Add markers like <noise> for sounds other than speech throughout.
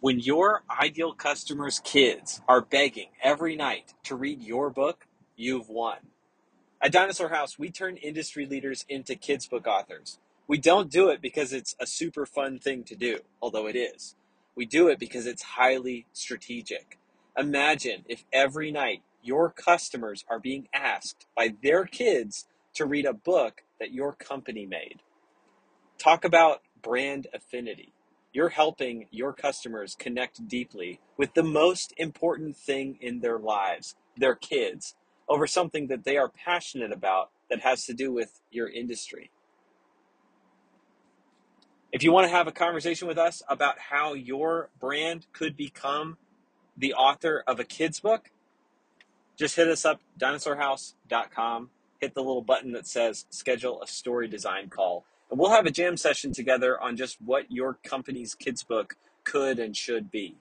When your ideal customers' kids are begging every night to read your book, you've won. At Dinosaur House, we turn industry leaders into kids' book authors. We don't do it because it's a super fun thing to do, although it is. We do it because it's highly strategic. Imagine if every night your customers are being asked by their kids to read a book that your company made. Talk about brand affinity. You're helping your customers connect deeply with the most important thing in their lives, their kids, over something that they are passionate about that has to do with your industry. If you want to have a conversation with us about how your brand could become the author of a kid's book, just hit us up, dinosaurhouse.com. Hit the little button that says schedule a story design call. And we'll have a jam session together on just what your company's kids' book could and should be.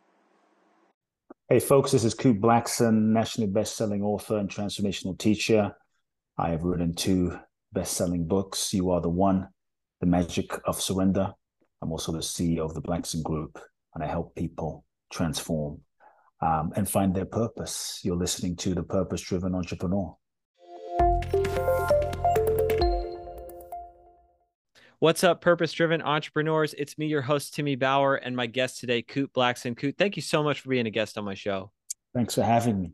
Hey, folks, this is Kute Blackson, nationally best-selling author and transformational teacher. I have written two best-selling books, You Are the One, The Magic of Surrender. I'm also the CEO of the Blackson Group, and I help people transform um, and find their purpose. You're listening to The Purpose Driven Entrepreneur. What's up, purpose driven entrepreneurs? It's me, your host, Timmy Bauer, and my guest today, Kute Blackson. Kute, thank you so much for being a guest on my show. Thanks for having me.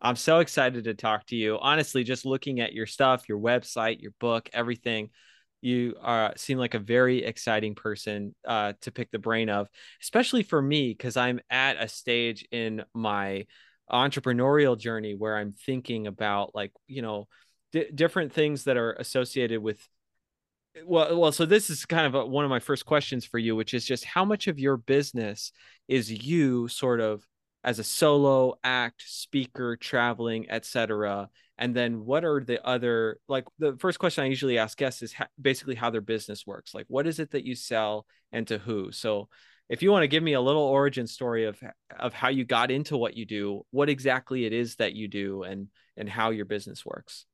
I'm so excited to talk to you. Honestly, just looking at your stuff, your website, your book, everything, you uh, seem like a very exciting person uh, to pick the brain of, especially for me, because I'm at a stage in my entrepreneurial journey where I'm thinking about, like, you know, d- different things that are associated with Eh, well well so this is kind of a, one of my first questions for you which is just how much of your business is you sort of as a solo act speaker traveling etc and then what are the other like the first question i usually ask guests is basically how their business works like what is it that you sell and to who? So if you want to give me a little origin story of of how you got into what you do what exactly it is that you do and and how your business works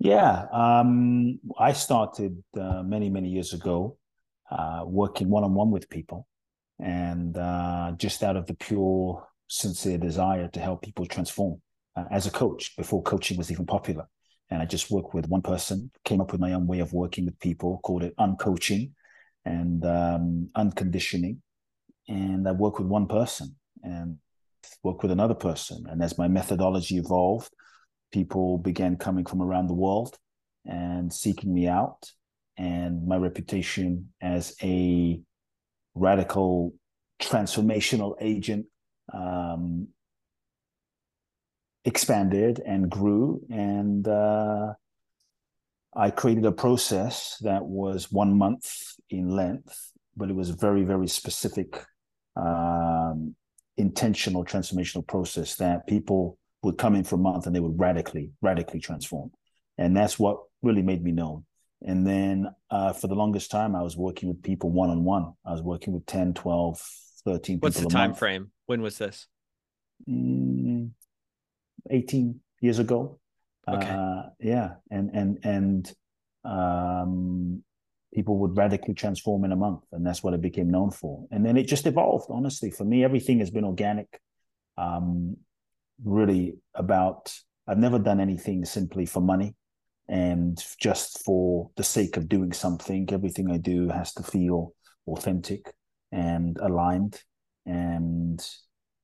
yeah, um, I started uh, many, many years ago uh, working one on one with people, and uh, just out of the pure, sincere desire to help people transform uh, as a coach before coaching was even popular. And I just worked with one person, came up with my own way of working with people, called it uncoaching and um, unconditioning. And I worked with one person and worked with another person. And as my methodology evolved, people began coming from around the world and seeking me out. And my reputation as a radical transformational agent um, expanded and grew. And uh, I created a process that was one month in length, but it was very, very specific, um, intentional transformational process that people would come in for a month and they would radically, radically transform. And that's what really made me known. And then uh, for the longest time, I was working with people one on one. I was working with 10, 12, 13 What's the time month. frame? When was this? Mm, 18 years ago. Okay. Uh, yeah. And, and, and, um, people would radically transform in a month. And that's what it became known for. And then it just evolved, honestly. For me, everything has been organic. Um, really about I've never done anything simply for money and just for the sake of doing something. Everything I do has to feel authentic and aligned and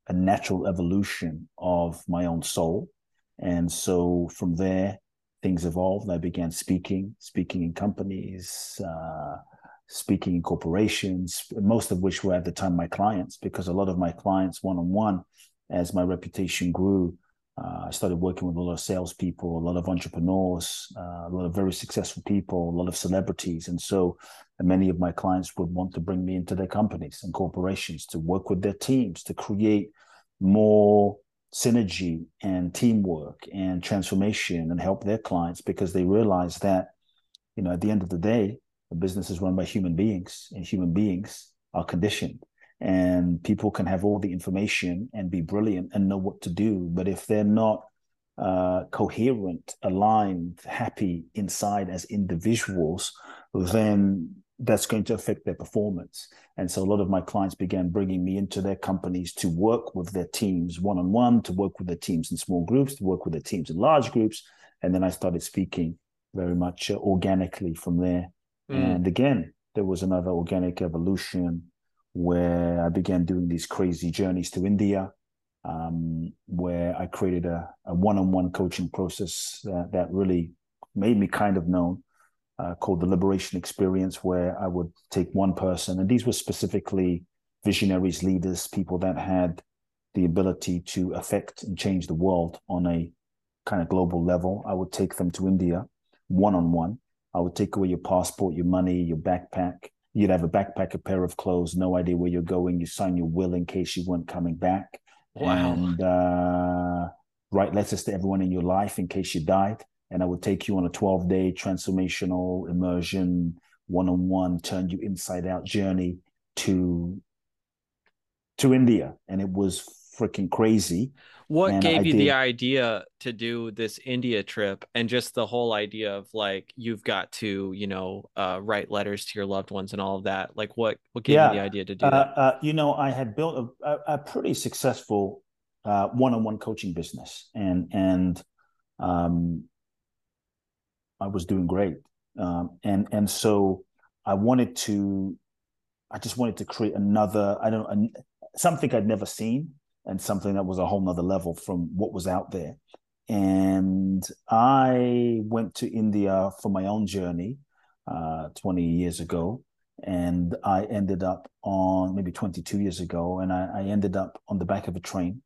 a natural evolution of my own soul. And so from there, things evolved. I began speaking, speaking in companies, uh, speaking in corporations, most of which were at the time my clients, because a lot of my clients one on one as my reputation grew, uh, I started working with a lot of salespeople, a lot of entrepreneurs, uh, a lot of very successful people, a lot of celebrities. And so many of my clients would want to bring me into their companies and corporations to work with their teams to create more synergy and teamwork and transformation and help their clients because they realize that, you know, at the end of the day, a business is run by human beings and human beings are conditioned and people can have all the information and be brilliant and know what to do but if they're not uh, coherent aligned happy inside as individuals then that's going to affect their performance. And so a lot of my clients began bringing me into their companies to work with their teams one on one, to work with their teams in small groups, to work with their teams in large groups. And then I started speaking very much uh, organically from there. Mm. And again, there was another organic evolution where I began doing these crazy journeys to India, um, where I created a, a one-on-one coaching process that, that really made me kind of known uh, called the Liberation Experience, where I would take one person, and these were specifically visionaries, leaders, people that had the ability to affect and change the world on a kind of global level. I would take them to India one on one. I would take away your passport, your money, your backpack. You'd have a backpack, a pair of clothes, no idea where you're going. You sign your will in case you weren't coming back. Wow. And uh, write letters to everyone in your life in case you died and I would take you on a 12 day transformational immersion, one on one, turn you inside out journey to to India, and it was freaking crazy. What and gave I you did... the idea to do this India trip and just the whole idea of like you've got to, you know, uh, write letters to your loved ones and all of that? Like what what gave yeah. you the idea to do uh, that? Uh, you know, I had built a, a, pretty successful uh, one-on-one coaching business, and and um, I was doing great, um, and and so I wanted to, I just wanted to create another, I don't know, something I'd never seen, and something that was a whole nother level from what was out there. And I went to India for my own journey uh, 20 years ago, and I ended up on maybe 22 years ago, and I, I ended up on the back of a train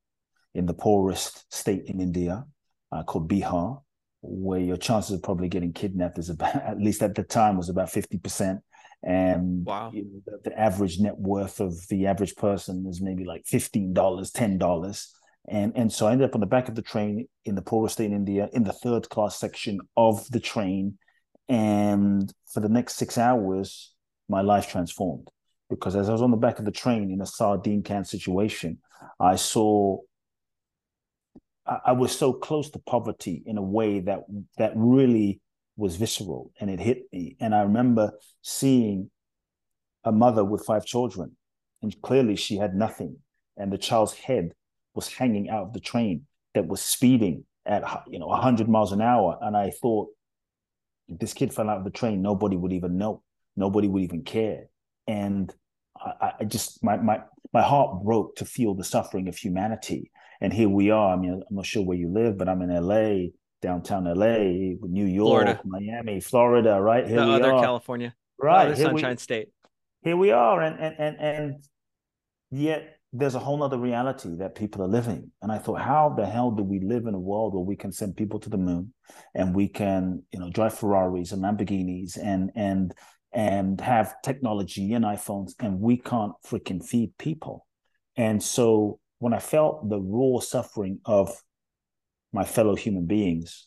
in the poorest state in India uh, called Bihar where your chances of probably getting kidnapped is about <laughs> at least at the time was about 50% and wow. you know, the, the, average net worth of the average person is maybe like $15 $10 and and so i ended up on the back of the train in the poorest state in india in the third class section of the train and for the next six hours my life transformed because as i was on the back of the train in a sardine can situation i saw I, was so close to poverty in a way that that really was visceral and it hit me. And I remember seeing a mother with five children, and clearly she had nothing, and the child's head was hanging out of the train that was speeding at you know 100 miles an hour. And i thought if this kid fell out of the train nobody would even know. Nobody would even care. And i, I just my, my my heart broke to feel the suffering of humanity. And here we are. I mean, I'm not sure where you live, but I'm in LA, downtown LA, New York, Florida. Miami, Florida, right? Here the we other are. California. Right. Oh, Sunshine we, State. Here we are. And and and and yet there's a whole other reality that people are living. And I thought, how the hell do we live in a world where we can send people to the moon and we can, you know, drive Ferraris and Lamborghinis and and and have technology and iPhones and we can't freaking feed people. And so when I felt the raw suffering of my fellow human beings,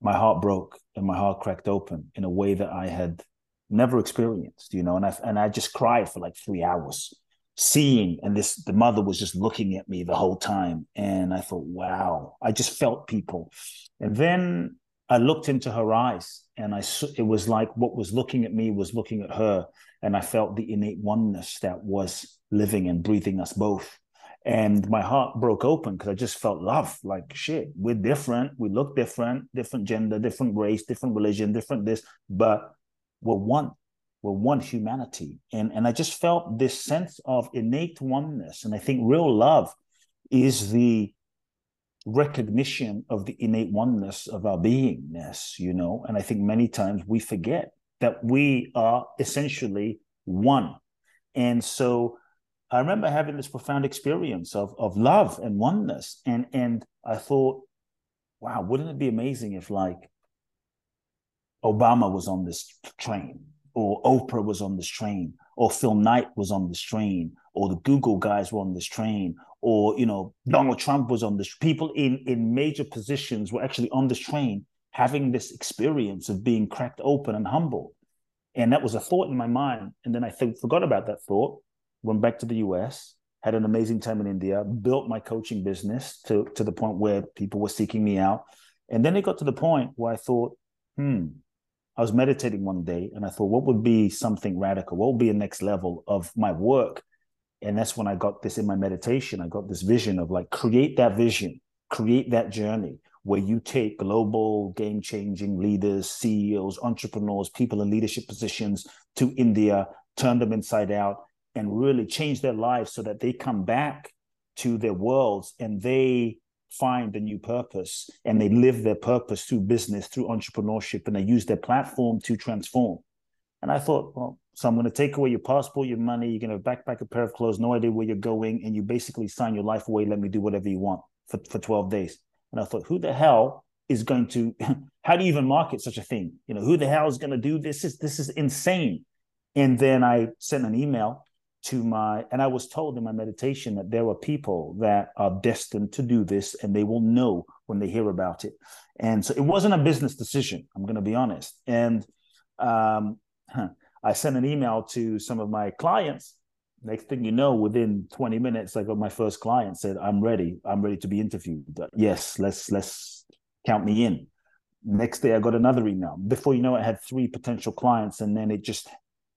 my heart broke and my heart cracked open in a way that I had never experienced, you know, and I and I just cried for like three hours, seeing, and this the mother was just looking at me the whole time, and I thought, wow, I just felt people, and then I looked into her eyes, and I it was like what was looking at me was looking at her, and I felt the innate oneness that was living and breathing us both, and my heart broke open because I just felt love. Like shit, we're different. We look different, different gender, different race, different religion, different this, but we're one. We're one humanity. And and I just felt this sense of innate oneness. And I think real love is the recognition of the innate oneness of our beingness, you know. And I think many times we forget that we are essentially one. And so I remember having this profound experience of of love and oneness, and and I thought, wow, wouldn't it be amazing if like Obama was on this train, or Oprah was on this train, or Phil Knight was on this train, or the Google guys were on this train, or you know Donald Trump was on this. People in in major positions were actually on this train, having this experience of being cracked open and humble, and that was a thought in my mind. And then I forgot about that thought went back to the US, had an amazing time in India, built my coaching business to, to the point where people were seeking me out. And then it got to the point where I thought, hmm, I was meditating one day and I thought, what would be something radical? What would be a next level of my work? And that's when I got this in my meditation. I got this vision of like, create that vision, create that journey where you take global game changing leaders, CEOs, entrepreneurs, people in leadership positions to India, turn them inside out, and really change their lives so that they come back to their worlds and they find a new purpose and they live their purpose through business, through entrepreneurship, and they use their platform to transform. And I thought, well, so I'm going to take away your passport, your money, you're going to backpack a pair of clothes, no idea where you're going, and you basically sign your life away, let me do whatever you want for, for 12 days. And I thought, who the hell is going to <laughs> how do you even market such a thing? You know, who the hell is going to do this? Is this is insane. And then I sent an email to my and I was told in my meditation that there are people that are destined to do this and they will know when they hear about it. And so it wasn't a business decision, I'm going to be honest. And um, I sent an email to some of my clients. Next thing you know, within 20 minutes, I got my first client said, "I'm ready. I'm ready to be interviewed. Yes, let's let's count me in." Next day, I got another email. Before you know it, I had three potential clients, and then it just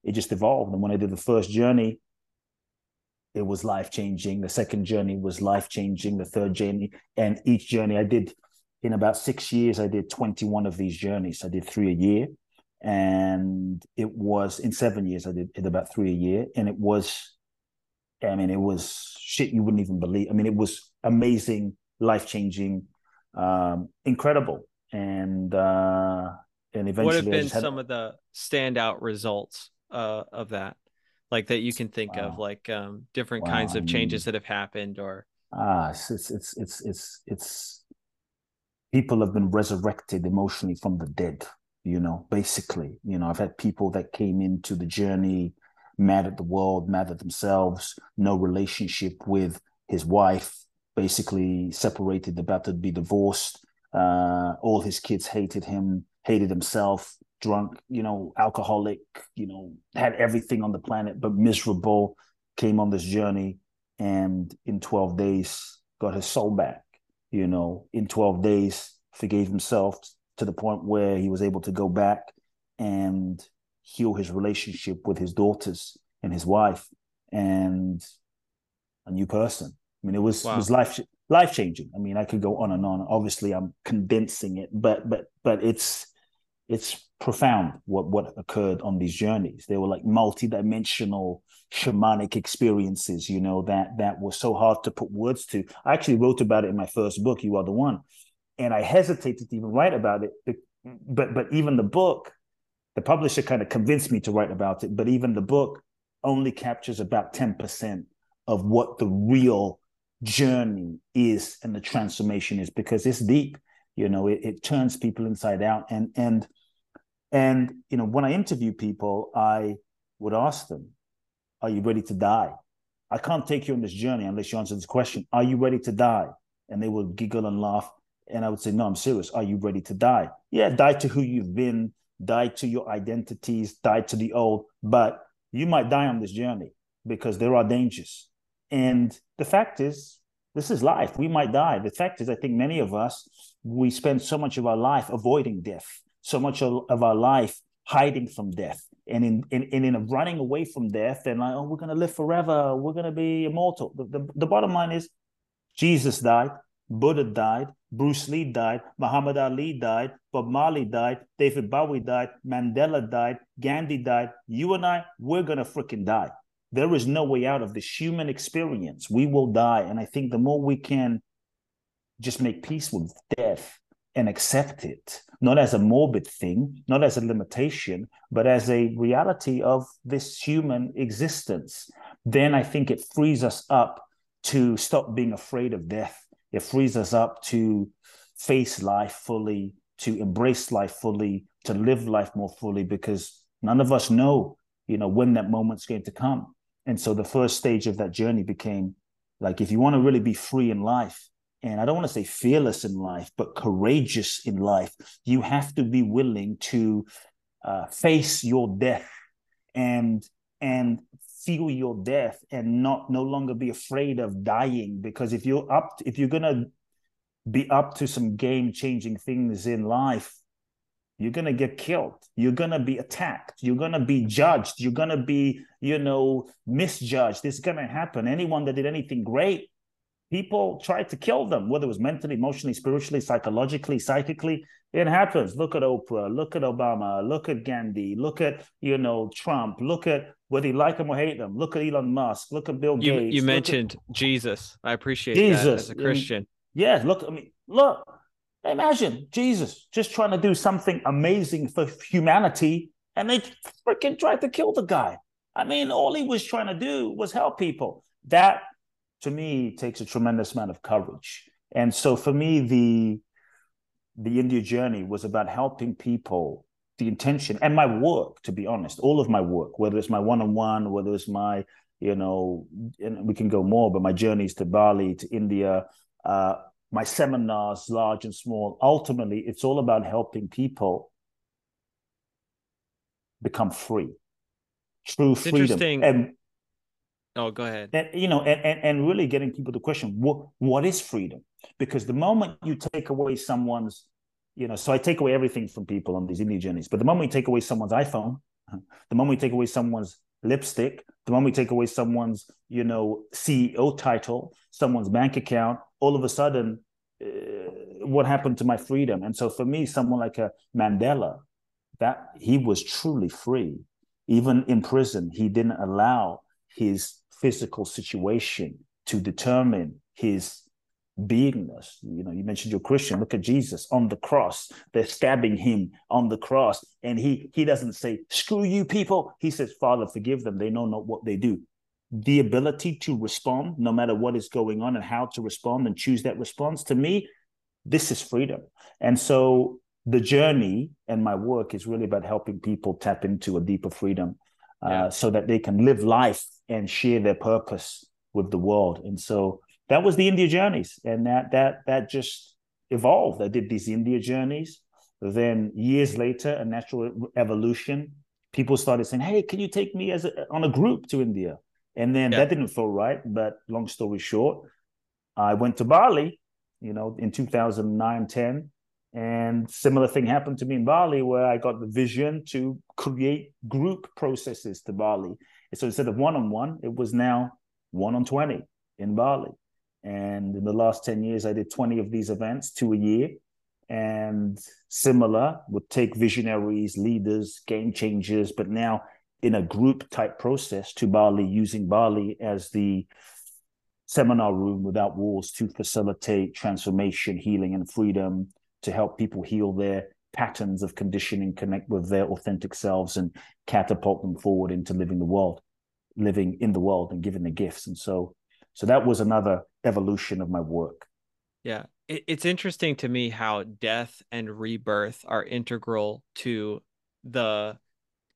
it just evolved. And when I did the first journey, it was life changing. The second journey was life changing. The third journey, and each journey I did in about six years, I did 21 of these journeys. I did three a year. And it was in seven years, I did, did about three a year. And it was, I mean, it was shit you wouldn't even believe. I mean, it was amazing, life changing, um, incredible. And, uh, and eventually, what have been had... some of the standout results uh, of that? Like that you can think wow. of like um different wow. kinds of changes that have happened or ah it's, it's it's it's it's it's people have been resurrected emotionally from the dead you know basically you know i've had people that came into the journey mad at the world mad at themselves no relationship with his wife basically separated about to be divorced uh all his kids hated him hated himself drunk, you know, alcoholic, you know, had everything on the planet, but miserable, came on this journey and in 12 days got his soul back, you know, in 12 days forgave himself to the point where he was able to go back and heal his relationship with his daughters and his wife and a new person. I mean, it was wow. it was life life changing. I mean, I could go on and on. Obviously, I'm condensing it, but but but it's it's profound what what occurred on these journeys. They were like multi-dimensional shamanic experiences, you know, that that was so hard to put words to. I actually wrote about it in my first book, You Are the One. And I hesitated to even write about it. But but even the book, the publisher kind of convinced me to write about it. But even the book only captures about 10% of what the real journey is and the transformation is because it's deep you know it, it turns people inside out. And and and you know when i interview people i would ask them are you ready to die? I can't take you on this journey unless you answer this question are you ready to die? And they would giggle and laugh. And i would say no i'm serious. Are you ready to die? Yeah die to who you've been die to your identities die to the old but you might die on this journey because there are dangers. And the fact is this is life. We might die. The fact is, I think many of us, we spend so much of our life avoiding death, so much of, our life hiding from death. And in, in, in running away from death, and like, oh, we're going to live forever. We're going to be immortal. The, the, the bottom line is Jesus died, Buddha died, Bruce Lee died, Muhammad Ali died, Bob Marley died, David Bowie died, Mandela died, Gandhi died. You and I, we're going to freaking die there is no way out of this human experience. We will die. And I think the more we can just make peace with death and accept it, not as a morbid thing, not as a limitation, but as a reality of this human existence, then I think it frees us up to stop being afraid of death. It frees us up to face life fully, to embrace life fully, to live life more fully, because none of us know, you know, when that moment's going to come. And so the first stage of that journey became like, if you want to really be free in life, and I don't want to say fearless in life, but courageous in life, you have to be willing to uh, face your death and and feel your death and not no longer be afraid of dying because if you're up if you're gonna be up to some game changing things in life you're going to get killed. You're going to be attacked. You're going to be judged. You're going to be, you know, misjudged. This is going to happen. Anyone that did anything great, people tried to kill them, whether it was mentally, emotionally, spiritually, psychologically, psychically. It happens. Look at Oprah. Look at Obama. Look at Gandhi. Look at, you know, Trump. Look at whether you like them or hate them. Look at Elon Musk. Look at Bill You, Gates. you Look mentioned at, Jesus. I appreciate Jesus. that as a Christian. yeah, look, I mean, look, imagine Jesus just trying to do something amazing for humanity, and they freaking tried to kill the guy. I mean, all he was trying to do was help people. That, to me, takes a tremendous amount of courage. And so, for me, the the India journey was about helping people. The intention and my work, to be honest, all of my work, whether it's my one-on-one, whether it's my, you know, and we can go more, but my journeys to Bali, to India, uh, my seminars, large and small, ultimately, it's all about helping people become free, true freedom, interesting. and, Oh, go ahead. and you know, and, and and really getting people to question what what is freedom, because the moment you take away someone's, you know, so I take away everything from people on these India journeys, but the moment you take away someone's iPhone, the moment you take away someone's lipstick, the moment you take away someone's, you know, CEO title, someone's bank account, all of a sudden, uh, what happened to my freedom? And so for me, someone like a Mandela, that he was truly free. Even in prison, he didn't allow his physical situation to determine his beingness. You know, you mentioned you're Christian. Look at Jesus on the cross. They're stabbing him on the cross, and he he doesn't say "screw you, people." He says, "Father, forgive them. They know not what they do." The ability to respond, no matter what is going on, and how to respond and choose that response. To me, this is freedom. And so the journey and my work is really about helping people tap into a deeper freedom uh, Yeah. so that they can live life and share their purpose with the world. And so that was the India journeys. And that that that just evolved. I did these India journeys. Then years later, a natural evolution, people started saying, Hey, can you take me as a, on a group to India? And then Yeah. that didn't feel right. But long story short, I went to Bali, you know, in 2009, 10. And similar thing happened to me in Bali, where I got the vision to create group processes to Bali. So instead of one on one, it was now one on 20 in Bali. And in the last 10 years, I did 20 of these events, two a year. And similar would take visionaries, leaders, game changers, but now in a group type process to Bali, using Bali as the seminar room without walls to facilitate transformation, healing, and freedom, to help people heal their patterns of conditioning, connect with their authentic selves, and catapult them forward into living the world, living in the world, and giving the gifts. And so, so that was another evolution of my work. Yeah. It, it's interesting to me how death and rebirth are integral to the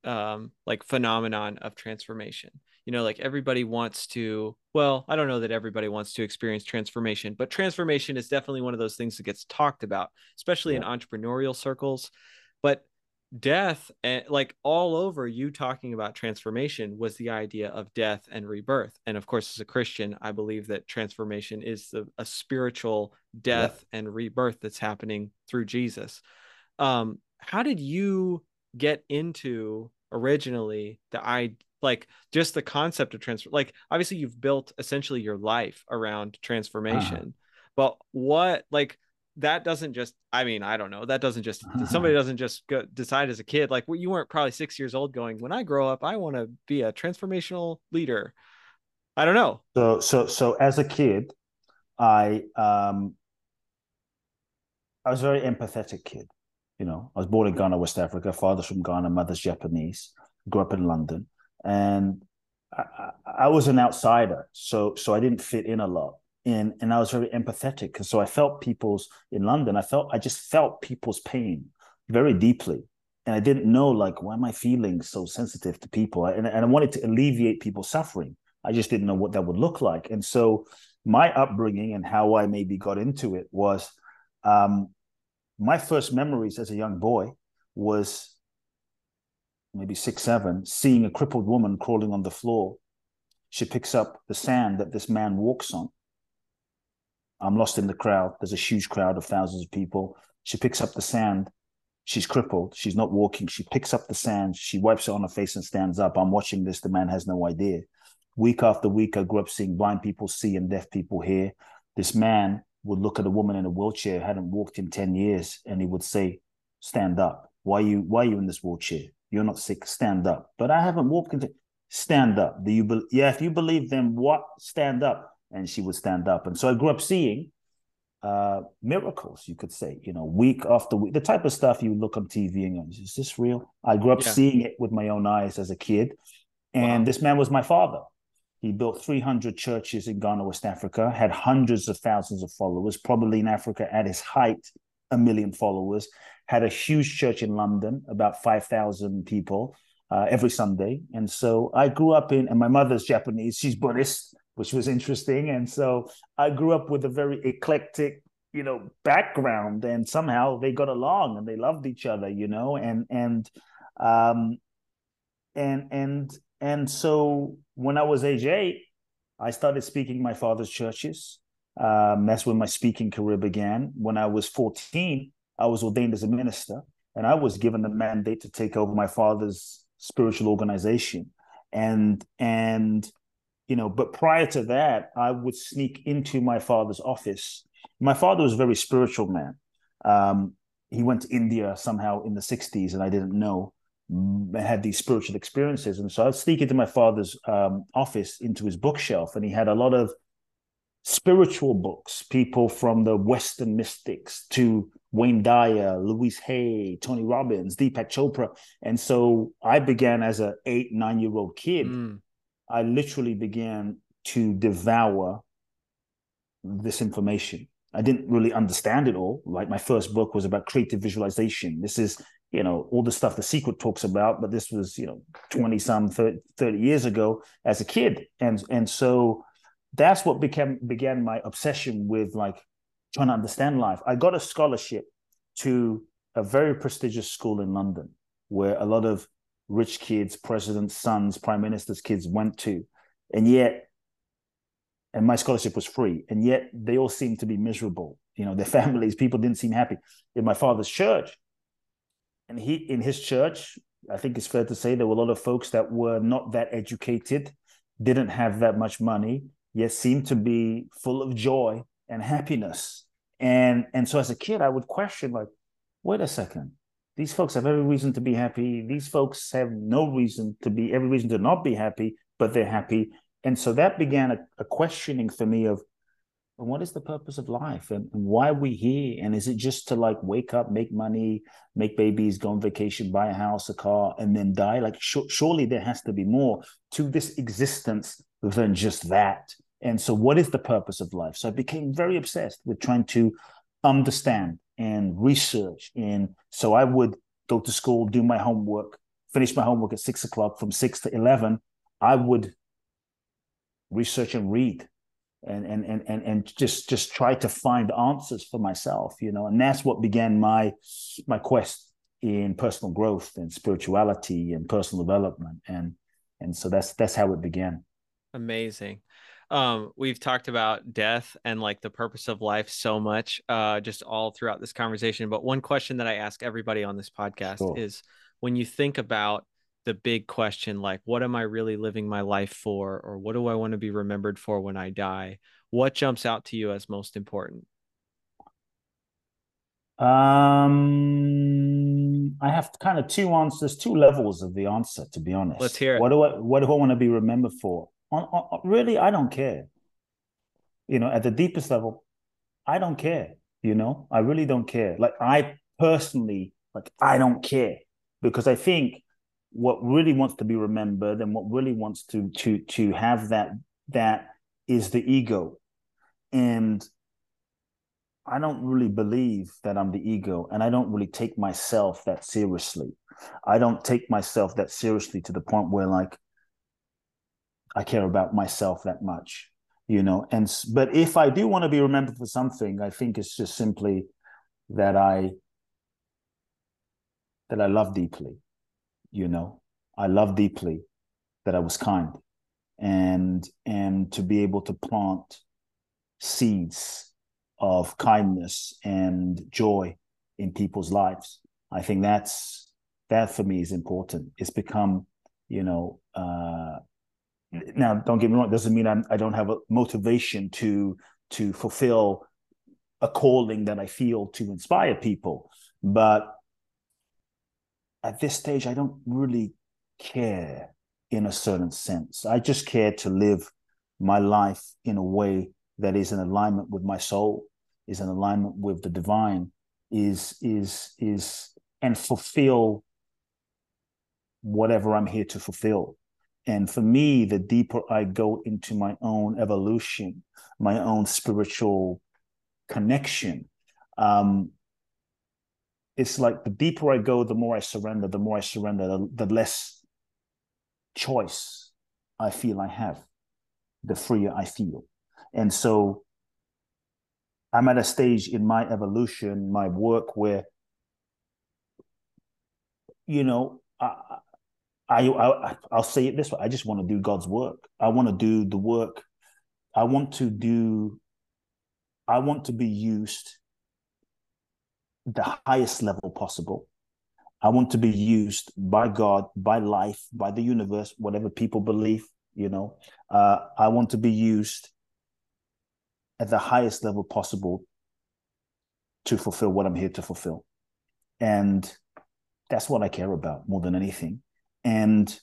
um like phenomenon of transformation. You know, like everybody wants to, well, I don't know that everybody wants to experience transformation, but transformation is definitely one of those things that gets talked about, especially in entrepreneurial circles. But death and like all over you talking about transformation was the idea of death and rebirth. And of course as a christian i believe that transformation is the, a spiritual death and rebirth that's happening through jesus. Um how did you get into originally the i like just the concept of transfer like obviously you've built essentially your life around transformation but what like that doesn't just i mean i don't know that doesn't just <laughs> somebody doesn't just go, decide as a kid like well, you weren't probably six years old going when i grow up i want to be a transformational leader i don't know So, so, so as a kid, I um, I was a very empathetic kid. You know, I was born in Ghana, West Africa. Father's from Ghana, mother's Japanese. Grew up in London, and I, I, was an outsider. So, so I didn't fit in a lot. And and I was very empathetic, and so I felt people's in London. I felt I just felt people's pain very deeply, and I didn't know like why am I feeling so sensitive to people, and and I wanted to alleviate people's suffering. I just didn't know what that would look like. And so my upbringing and how I maybe got into it was um, my first memories as a young boy was maybe six, seven, seeing a crippled woman crawling on the floor. She picks up the sand that this man walks on. I'm lost in the crowd. There's a huge crowd of thousands of people. She picks up the sand. She's crippled. She's not walking. She picks up the sand. She wipes it on her face and stands up. I'm watching this. The man has no idea. Week after week, I grew up seeing blind people see and deaf people hear. This man would look at a woman in a wheelchair, hadn't walked in 10 years, and he would say, Stand up. Why are you why are you in this wheelchair? You're not sick. Stand up. But I haven't walked into stand up. Do you be, yeah, if you believe them, what stand up? And she would stand up. And so I grew up seeing uh, miracles, you could say, you know, week after week, the type of stuff you look on TV and go, is this real? I grew up yeah. seeing it with my own eyes as a kid. And wow. this man was my father. He built 300 churches in Ghana, West Africa, had hundreds of thousands of followers, probably in Africa at his height, a million followers, had a huge church in London, about 5,000 people uh, every Sunday. And so I grew up in, and my mother's Japanese, she's Buddhist which was interesting. And so I grew up with a very eclectic, you know, background, and somehow they got along and they loved each other, you know, and and um and and and so when I was age eight, I started speaking my father's churches. Um, that's when my speaking career began. When I was 14, I was ordained as a minister, and I was given the mandate to take over my father's spiritual organization. And and you know but prior to that i would sneak into my father's office. My father was a very spiritual man. Um, he went to india somehow in the 60s and i didn't know. Mm, had these spiritual experiences. And so i'd sneak into my father's um, office into his bookshelf and he had a lot of spiritual books people from the western mystics to wayne dyer louise hay tony robbins deepak chopra and so i began as a eight nine year old kid mm I literally began to devour this information. I didn't really understand it all. Like my first book was about creative visualization. This is, you know, all the stuff the secret talks about, but this was, you know, 20 some 30, 30 years ago as a kid. And and so that's what became began my obsession with like trying to understand life. I got a scholarship to a very prestigious school in London where a lot of rich kids, presidents' sons, prime ministers' kids went to. And yet, and my scholarship was free, and yet they all seemed to be miserable. You know, their <laughs> families, people didn't seem happy. In my father's church, and he in his church, I think it's fair to say there were a lot of folks that were not that educated, didn't have that much money, yet seemed to be full of joy and happiness. And and so as a kid, I would question, like, wait a second, these folks have every reason to be happy. These folks have no reason to be, every reason to not be happy, but they're happy. And so that began a, a questioning for me of what is the purpose of life and, and, why are we here? And is it just to like wake up, make money, make babies, go on vacation, buy a house, a car, and then die? Like, sh- surely there has to be more to this existence than just that. And so, what is the purpose of life? So, I became very obsessed with trying to understand and research. And so I would go to school, do my homework, finish my homework at six o'clock. From six to eleven, I would research and read, and and and and and just just try to find answers for myself. You know, and that's what began my my quest in personal growth and spirituality and personal development. And and so that's that's how it began. Amazing um we've talked about death and like the purpose of life so much uh just all throughout this conversation but one question that i ask everybody on this podcast is when you think about the big question like what am i really living my life for or what do i want to be remembered for when i die? What jumps out to you as most important? Um i have kind of two answers two levels of the answer to be honest. Let's hear it. What do i what do i want to be remembered for on, on, really, I don't care. You know, at the deepest level, I don't care. You know, I really don't care. Like I personally, like I don't care because I think what really wants to be remembered and what really wants to to to have that that is the ego, and I don't really believe that I'm the ego, and I don't really take myself that seriously. I don't take myself that seriously to the point where like I care about myself that much, you know. And but if I do want to be remembered for something, I think it's just simply that I that I love deeply, you know. I love deeply that I was kind, and and to be able to plant seeds of kindness and joy in people's lives. I think that's that for me is important. It's become, you know, uh, now don't get me wrong. It doesn't mean I'm, I don't have a motivation to to fulfill a calling that I feel to inspire people, but at this stage, I don't really care in a certain sense. I just care to live my life in a way that is in alignment with my soul, is in alignment with the divine, is is is and fulfill whatever I'm here to fulfill. And for me, the deeper I go into my own evolution, my own spiritual connection, um, it's like the deeper I go, the more I surrender, the more I surrender, the, the less choice I feel I have, the freer I feel. And so I'm at a stage in my evolution, my work where, you know, I, I, I I'll say it this way: I just want to do God's work. I want to do the work. I want to do. I want to be used the highest level possible. I want to be used by God, by life, by the universe, whatever people believe, you know. Uh, I want to be used at the highest level possible to fulfill what I'm here to fulfill. And that's what I care about more than anything. And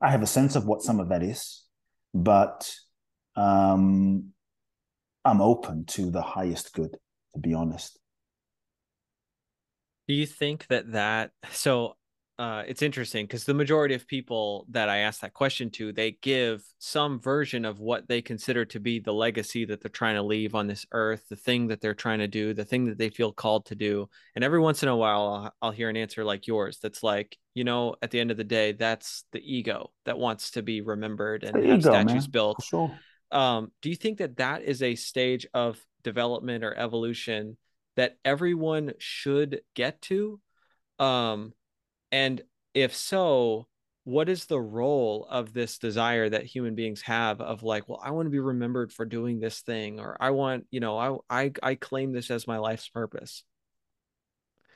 I have a sense of what some of that is, but um, I'm open to the highest good, to be honest. Do you think that that so uh, it's interesting because the majority of people that I ask that question to, they give some version of what they consider to be the legacy that they're trying to leave on this earth, the thing that they're trying to do, the thing that they feel called to do. And every once in a while, I'll, I'll hear an answer like yours that's like, you know, at the end of the day, that's the ego that wants to be remembered and have ego, statues man. built. Sure. Um, do you think that that is a stage of development or evolution that everyone should get to? Um, and if so, what is the role of this desire that human beings have of like, well, I want to be remembered for doing this thing, or I want, you know, I I, I claim this as my life's purpose.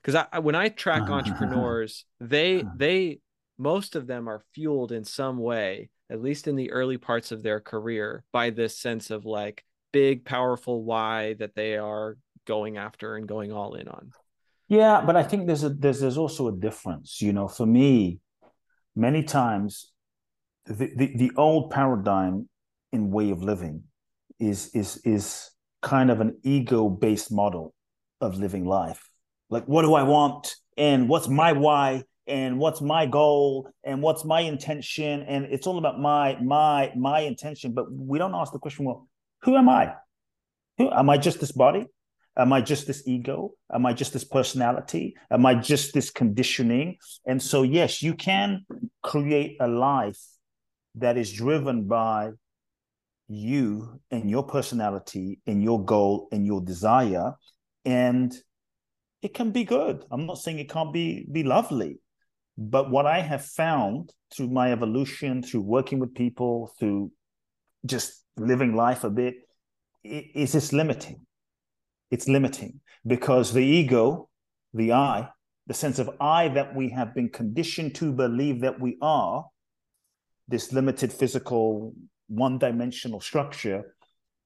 Because I, when I track uh-huh. entrepreneurs, they uh-huh. they most of them are fueled in some way, at least in the early parts of their career, by this sense of like big, powerful why that they are going after and going all in on. Yeah, but I think there's a there's there's also a difference. You know, for me, many times the, the, the old paradigm in way of living is is is kind of an ego-based model of living life. Like what do I want? And what's my why? And what's my goal? And what's my intention? And it's all about my my my intention. But we don't ask the question, well, who am I? Who am I just this body? Am I just this ego? Am I just this personality? Am I just this conditioning? And so, yes, you can create a life that is driven by you and your personality and your goal and your desire. And it can be good. I'm not saying it can't be, be lovely. But what I have found through my evolution, through working with people, through just living life a bit, is this limiting it's limiting because the ego, the I, the sense of I that we have been conditioned to believe that we are, this limited physical, one dimensional structure,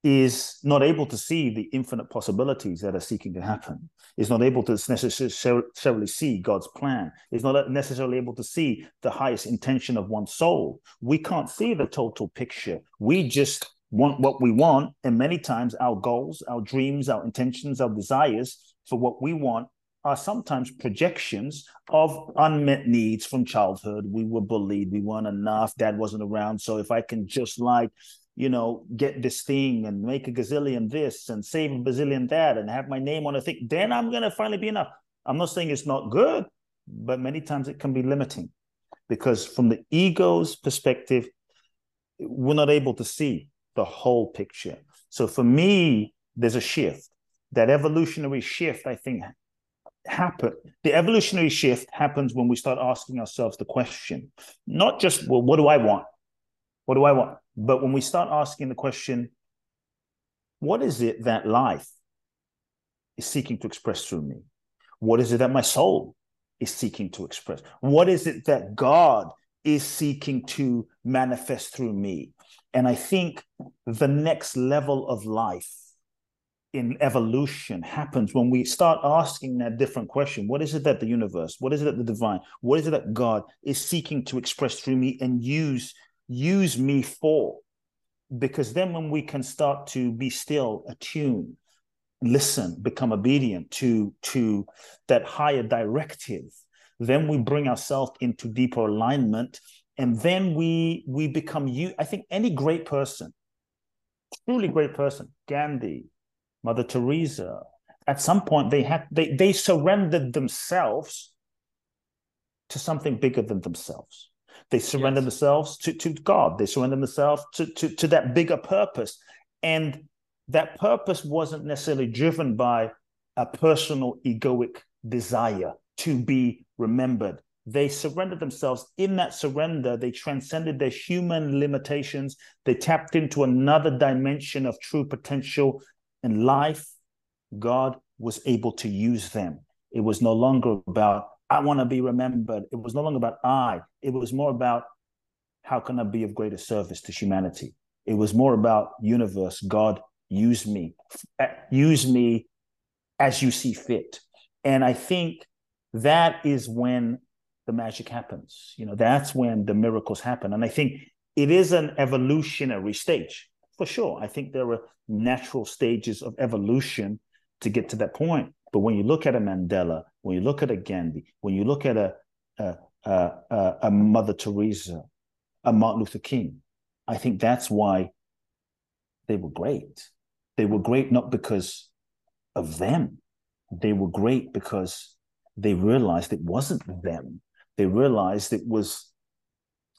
is not able to see the infinite possibilities that are seeking to happen, is not able to necessarily see God's plan, is not necessarily able to see the highest intention of one's soul. We can't see the total picture. We just want what we want. And many times our goals, our dreams, our intentions, our desires for what we want are sometimes projections of unmet needs from childhood. We were bullied, we weren't enough, dad wasn't around. So if I can just like, you know, get this thing and make a gazillion this and save a bazillion that and have my name on a thing, then I'm to finally be enough. I'm not saying it's not good, but many times it can be limiting because from the ego's perspective, we're not able to see the whole picture. So for me, there's a shift. That evolutionary shift, I think, happen. The evolutionary shift happens when we start asking ourselves the question, not just, well, what do I want? What do I want? But when we start asking the question, what is it that life is seeking to express through me? What is it that my soul is seeking to express? What is it that God is seeking to manifest through me? And I think the next level of life in evolution happens when we start asking that different question. What is it that the universe what is it that the divine what is it that god is seeking to express through me and use use me for? Because then when we can start to be still attuned listen become obedient to to that higher directive then we bring ourselves into deeper alignment and then we we become you i think any great person truly great person gandhi mother teresa at some point they had they they surrendered themselves to something bigger than themselves. They surrendered yes. themselves to, to god. They surrendered themselves to, to to that bigger purpose. And that purpose wasn't necessarily driven by a personal egoic desire to be remembered they surrendered themselves. In that surrender, they transcended their human limitations. They tapped into another dimension of true potential in life. God was able to use them. It was no longer about, I want to be remembered. It was no longer about I. It was more about, how can I be of greater service to humanity? It was more about universe, God, use me, uh, use me as you see fit. And I think that is when the magic happens. You know, that's when the miracles happen. And I think it is an evolutionary stage for sure. I think there are natural stages of evolution to get to that point. But when you look at a Mandela, when you look at a Gandhi, when you look at a a, a, a Mother Teresa, a Martin Luther King, I think that's why they were great. They were great not because of them. They were great because they realized it wasn't them they realized it was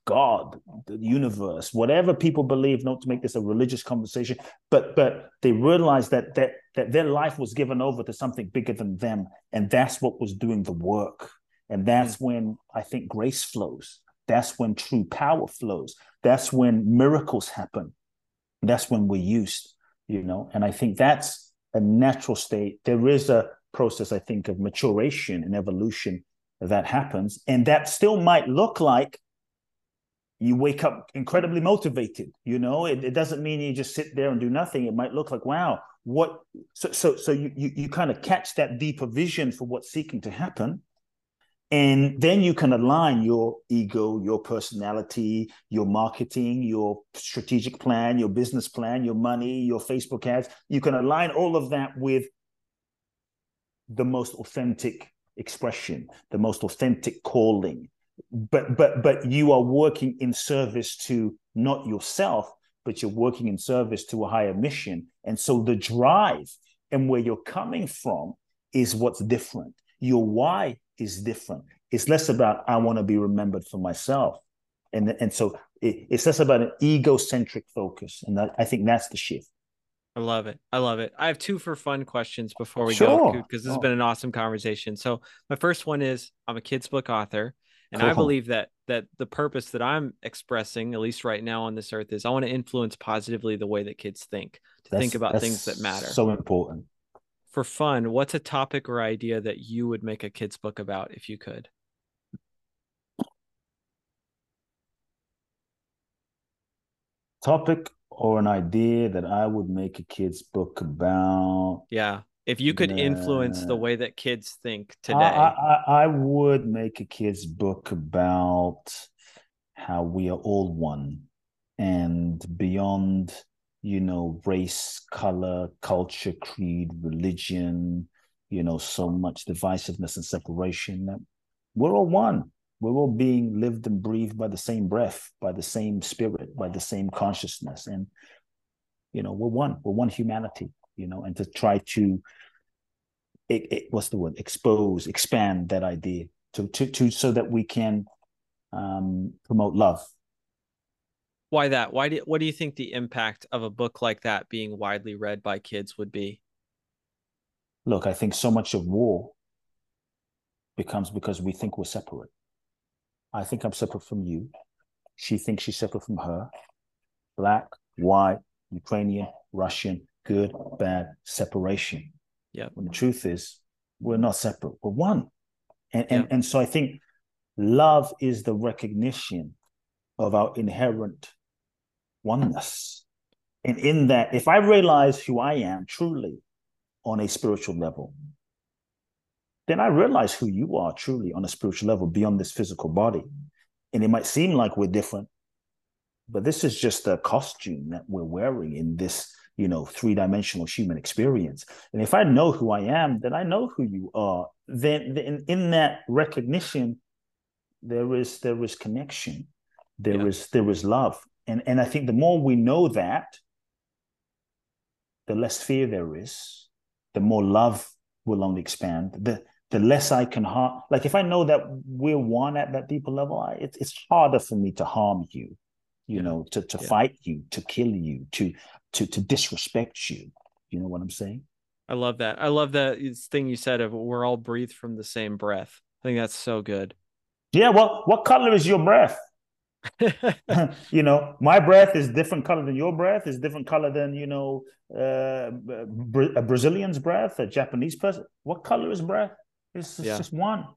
God, the universe, whatever people believe, not to make this a religious conversation, but but they realized that that that their life was given over to something bigger than them, and that's what was doing the work. And that's mm. when I think grace flows. That's when true power flows. That's when miracles happen. That's when we're used, you know. And I think that's a natural state. There is a process, I think, of maturation and evolution that happens. And that still might look like you wake up incredibly motivated. You know, it, it doesn't mean you just sit there and do nothing. It might look like, wow, what so so so you you, you kind of catch that deeper vision for what's seeking to happen. And then you can align your ego, your personality, your marketing, your strategic plan, your business plan, your money, your Facebook ads. You can align all of that with the most authentic expression, the most authentic calling. But but but you are working in service to not yourself, but you're working in service to a higher mission. And so the drive and where you're coming from is what's different. Your why is different. It's less about I want to be remembered for myself. And, and so it, it's less about an egocentric focus. And that, I think that's the shift. I love it. I love it. I have two for fun questions before we sure. go because this has oh. been an awesome conversation. So my first one is I'm a kids book author and cool. I believe that that the purpose that I'm expressing at least right now on this earth is I want to influence positively the way that kids think, to that's, think about things that matter. So important. For fun, what's a topic or idea that you would make a kids book about if you could? Topic or an idea that I would make a kid's book about. Yeah. If you could influence the way that kids think today, I, I, I would make a kid's book about how we are all one and beyond, you know, race, color, culture, creed, religion, you know, so much divisiveness and separation that we're all one we're all being lived and breathed by the same breath, by the same spirit, by the same consciousness. And, you know, we're one, we're one humanity, you know, and to try to, it, it, what's the word, expose, expand that idea to, to, to so that we can um, promote love. Why that? Why do, what do you think the impact of a book like that being widely read by kids would be? Look, I think so much of war becomes because we think we're separate. I think I'm separate from you. She thinks she's separate from her. Black, white, Ukrainian, Russian, good, bad, separation. Yeah. When the truth is, we're not separate. We're one. And, and, and so I think love is the recognition of our inherent oneness. And in that, if I realize who I am truly on a spiritual level, then I realize who you are truly on a spiritual level beyond this physical body. And it might seem like we're different, but this is just a costume that we're wearing in this, you know, three-dimensional human experience. And if I know who I am, then I know who you are. Then, then in that recognition, there is there is connection, there yeah. is there is love. And and I think the more we know that, the less fear there is, the more love will only expand. The the less I can harm. Like if I know that we're one at that deeper level, I, it, it's harder for me to harm you, you know, to to yeah. fight you, to kill you, to to to disrespect you. You know what I'm saying? I love that. I love that thing you said of we're all breathed from the same breath. I think that's so good. Yeah. Well, what color is your breath? <laughs> <laughs> you know, my breath is different color than your breath. Is different color than you know uh, a Brazilian's breath, a Japanese person. What color is breath? It's, it's yeah. just one.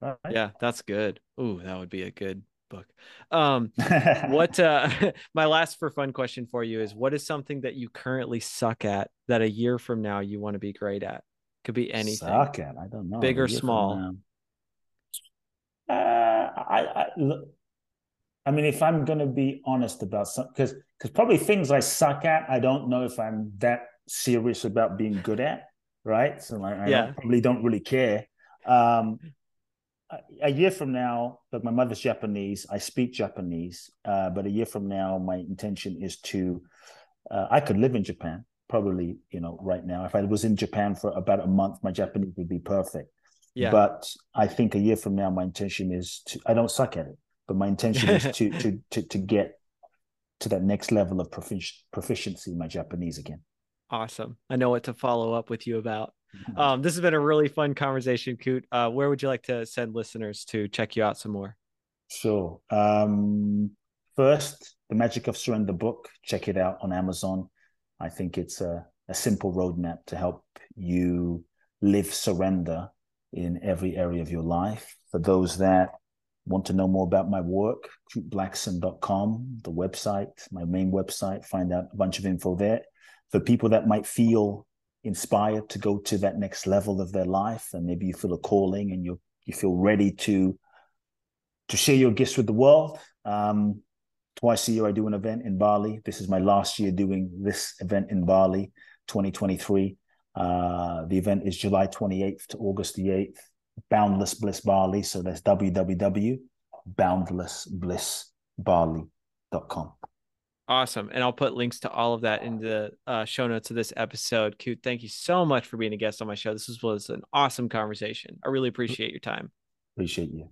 Right? Yeah, that's good. Ooh, that would be a good book. Um, <laughs> what? Uh, <laughs> my last for fun question for you is: What is something that you currently suck at that a year from now you want to be great at? Could be anything. Suck at? I don't know. Big or small. Uh, I, I I mean, if I'm going to be honest about some, because because probably things I suck at, I don't know if I'm that serious about being good at, right? So like, I yeah. don't, probably don't really care. Um, a year from now, but my mother's Japanese, I speak Japanese, uh, but a year from now, my intention is to. Uh, I could live in Japan, probably, you know, right now. If I was in Japan for about a month, my Japanese would be perfect. Yeah. But I think a year from now, my intention is to. I don't suck at it but my intention is <laughs> to, to to to get to that next level of proficiency in my Japanese again. Awesome. I know what to follow up with you about. Um, this has been a really fun conversation, Kute. Uh, where would you like to send listeners to check you out some more? Sure. Um, first, The Magic of Surrender book. Check it out on Amazon. I think it's a, a simple roadmap to help you live surrender in every area of your life. For those that want to know more about my work, kuteblackson.com, the website, my main website, find out a bunch of info there. For people that might feel inspired to go to that next level of their life, and maybe you feel a calling and you you feel ready to to share your gifts with the world. Um, twice a year, I do an event in Bali. This is my last year doing this event in Bali, 2023. Uh, the event is July 28th to August the 8th. Boundless Bliss Bali. So that's www www.boundlessblissbali.com. Awesome. And I'll put links to all of that in the uh, show notes of this episode. Kute, thank you so much for being a guest on my show. This was, was an awesome conversation. I really mm-hmm. appreciate your time. Appreciate you.